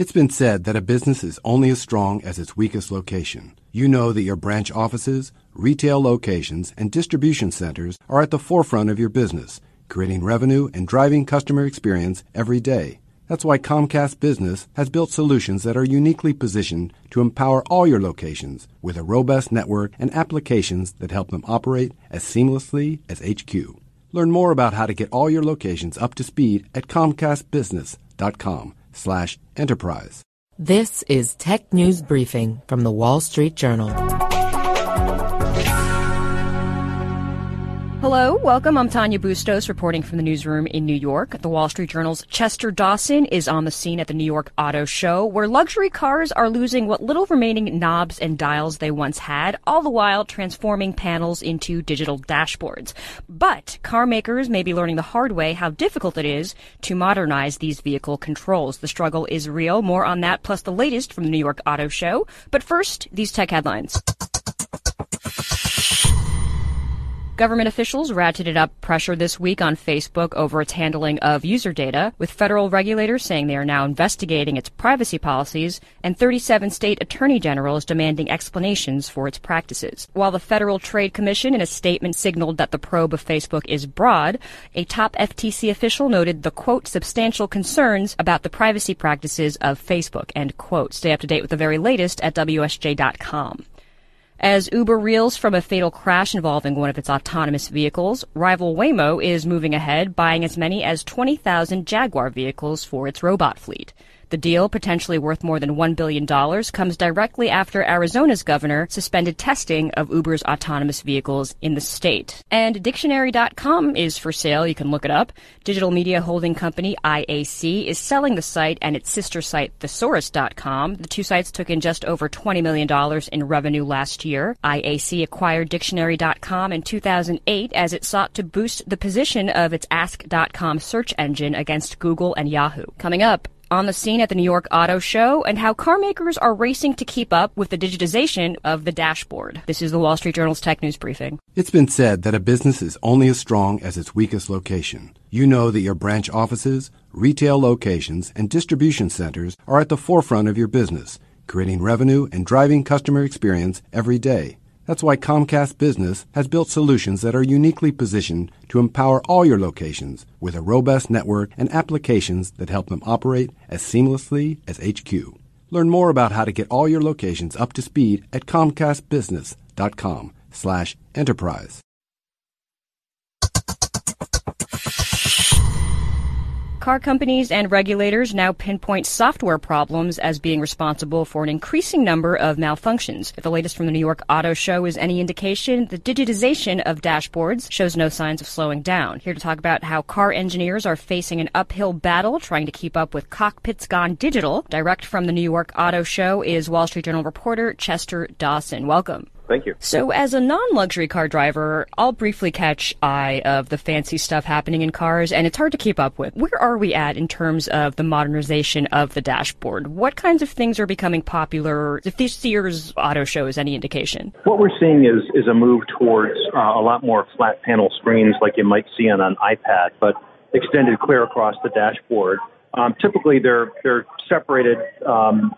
It's been said that a business is only as strong as its weakest location. You know that your branch offices, retail locations, and distribution centers are at the forefront of your business, creating revenue and driving customer experience every day. That's why Comcast Business has built solutions that are uniquely positioned to empower all your locations with a robust network and applications that help them operate as seamlessly as HQ. Learn more about how to get all your locations up to speed at comcastbusiness.com slash enterprise. This is Tech News Briefing from the Wall Street Journal. Hello, welcome. I'm Tanya Bustos reporting from the newsroom in New York. The Wall Street Journal's Chester Dawson is on the scene at the New York Auto Show, where luxury cars are losing what little remaining knobs and dials they once had, all the while transforming panels into digital dashboards. But car makers may be learning the hard way how difficult it is to modernize these vehicle controls. The struggle is real. More on that, plus the latest from the New York Auto Show. But first, these tech headlines. Government officials ratcheted up pressure this week on Facebook over its handling of user data, with federal regulators saying they are now investigating its privacy policies and 37 state attorney generals demanding explanations for its practices. While the Federal Trade Commission in a statement signaled that the probe of Facebook is broad, a top FTC official noted the quote substantial concerns about the privacy practices of Facebook end quote. Stay up to date with the very latest at WSJ.com. As Uber reels from a fatal crash involving one of its autonomous vehicles, rival Waymo is moving ahead, buying as many as 20,000 Jaguar vehicles for its robot fleet. The deal, potentially worth more than $1 billion, comes directly after Arizona's governor suspended testing of Uber's autonomous vehicles in the state. And Dictionary.com is for sale. You can look it up. Digital media holding company IAC is selling the site and its sister site, Thesaurus.com. The two sites took in just over $20 million in revenue last year. IAC acquired Dictionary.com in 2008 as it sought to boost the position of its Ask.com search engine against Google and Yahoo. Coming up, on the scene at the New York Auto Show and how car makers are racing to keep up with the digitization of the dashboard. This is the Wall Street Journal's Tech News Briefing. It's been said that a business is only as strong as its weakest location. You know that your branch offices, retail locations, and distribution centers are at the forefront of your business, creating revenue and driving customer experience every day. That's why Comcast Business has built solutions that are uniquely positioned to empower all your locations with a robust network and applications that help them operate as seamlessly as HQ. Learn more about how to get all your locations up to speed at comcastbusiness.com Car companies and regulators now pinpoint software problems as being responsible for an increasing number of malfunctions. If the latest from the New York Auto Show is any indication, the digitization of dashboards shows no signs of slowing down. Here to talk about how car engineers are facing an uphill battle trying to keep up with cockpits gone digital, direct from the New York Auto Show is Wall Street Journal reporter Chester Dawson. Welcome. Thank you. So, as a non-luxury car driver, I'll briefly catch eye of the fancy stuff happening in cars, and it's hard to keep up with. Where are we at in terms of the modernization of the dashboard? What kinds of things are becoming popular? If this year's auto show is any indication, what we're seeing is is a move towards uh, a lot more flat panel screens, like you might see on an iPad, but extended clear across the dashboard. Um, typically, they're they're separated um,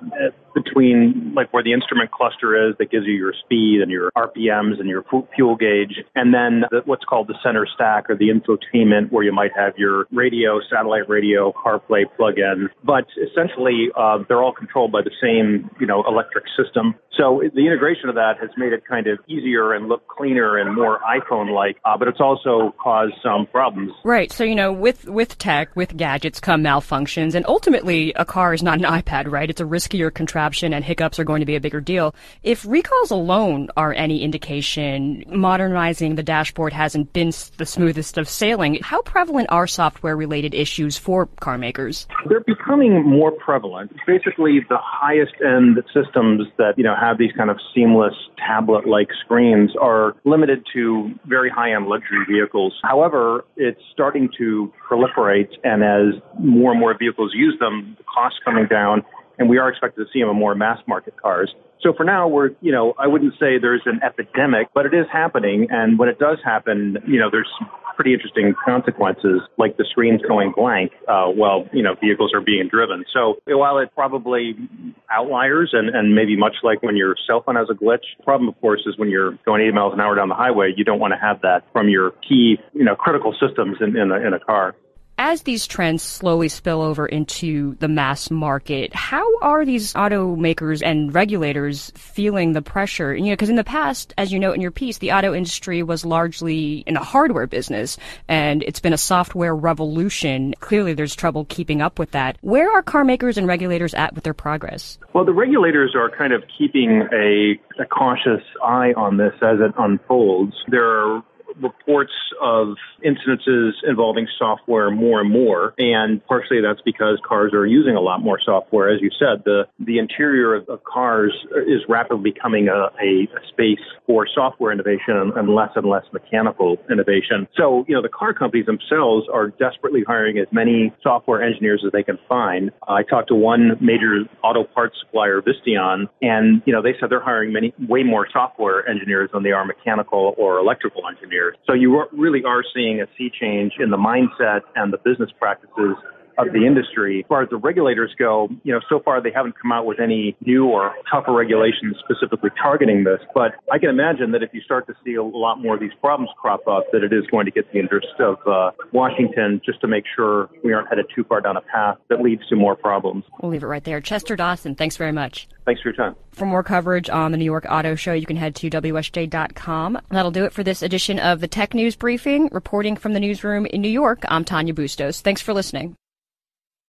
between like where the instrument cluster is that gives you your speed and your RPMs and your fuel gauge, and then the, what's called the center stack or the infotainment where you might have your radio, satellite radio, CarPlay plug-in. But essentially, uh, they're all controlled by the same you know electric system. So the integration of that has made it kind of easier and look cleaner and more iPhone-like, uh, but it's also caused some problems. Right. So you know, with with tech, with gadgets come malfunctions, and ultimately, a car is not an iPad, right? It's a riskier contraption and hiccups are going to be a bigger deal. If recalls alone are any indication, modernizing the dashboard hasn't been the smoothest of sailing. How prevalent are software related issues for car makers? They're becoming more prevalent. Basically, the highest end systems that, you know, have these kind of seamless tablet like screens are limited to very high end luxury vehicles. However, it's starting to proliferate and as more and more vehicles use them, the costs coming down and we are expected to see them in more mass market cars. So for now, we're, you know, I wouldn't say there's an epidemic, but it is happening. And when it does happen, you know, there's pretty interesting consequences, like the screens going blank uh, while you know vehicles are being driven. So while it probably outliers and, and maybe much like when your cell phone has a glitch, problem of course is when you're going 80 miles an hour down the highway, you don't want to have that from your key you know critical systems in, in, a, in a car as these trends slowly spill over into the mass market, how are these automakers and regulators feeling the pressure? You know, because in the past, as you note in your piece, the auto industry was largely in a hardware business and it's been a software revolution. Clearly, there's trouble keeping up with that. Where are car makers and regulators at with their progress? Well, the regulators are kind of keeping a, a cautious eye on this as it unfolds. There are reports of incidences involving software more and more. And partially that's because cars are using a lot more software. As you said, the, the interior of, of cars is rapidly becoming a, a, space for software innovation and, and, less and less mechanical innovation. So, you know, the car companies themselves are desperately hiring as many software engineers as they can find. I talked to one major auto parts supplier, Visteon, and, you know, they said they're hiring many, way more software engineers than they are mechanical or electrical engineers. So you really are seeing a sea change in the mindset and the business practices of the industry. As far as the regulators go, you know, so far they haven't come out with any new or tougher regulations specifically targeting this. But I can imagine that if you start to see a lot more of these problems crop up, that it is going to get the interest of uh, Washington just to make sure we aren't headed too far down a path that leads to more problems. We'll leave it right there. Chester Dawson, thanks very much. Thanks for your time. For more coverage on the New York Auto Show, you can head to WSJ.com. That'll do it for this edition of the Tech News Briefing. Reporting from the newsroom in New York, I'm Tanya Bustos. Thanks for listening.